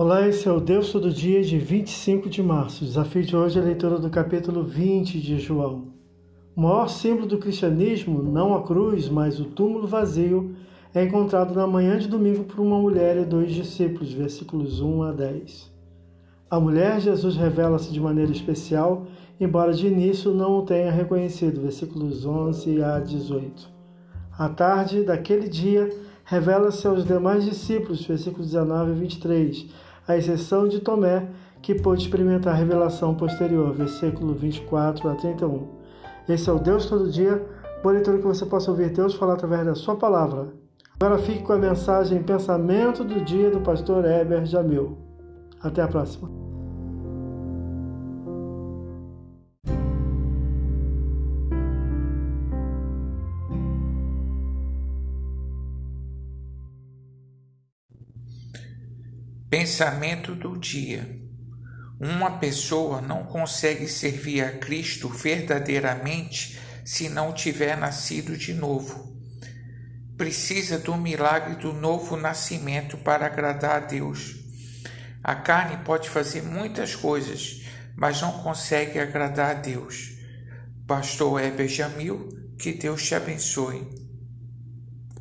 Olá, esse é o Deus Todo Dia de 25 de março. O desafio de hoje é a leitura do capítulo 20 de João. O maior símbolo do cristianismo, não a cruz, mas o túmulo vazio, é encontrado na manhã de domingo por uma mulher e dois discípulos, versículos 1 a 10. A mulher, Jesus revela-se de maneira especial, embora de início não o tenha reconhecido, versículos 11 a 18. À tarde daquele dia, revela-se aos demais discípulos, versículos 19 e 23, à exceção de Tomé, que pôde experimentar a revelação posterior, versículo 24 a 31. Esse é o Deus todo dia, boa leitura que você possa ouvir Deus falar através da sua palavra. Agora fique com a mensagem Pensamento do Dia do pastor Heber Jamil. Até a próxima. Pensamento do dia. Uma pessoa não consegue servir a Cristo verdadeiramente se não tiver nascido de novo. Precisa do milagre do novo nascimento para agradar a Deus. A carne pode fazer muitas coisas, mas não consegue agradar a Deus. Pastor Heber Jamil, que Deus te abençoe.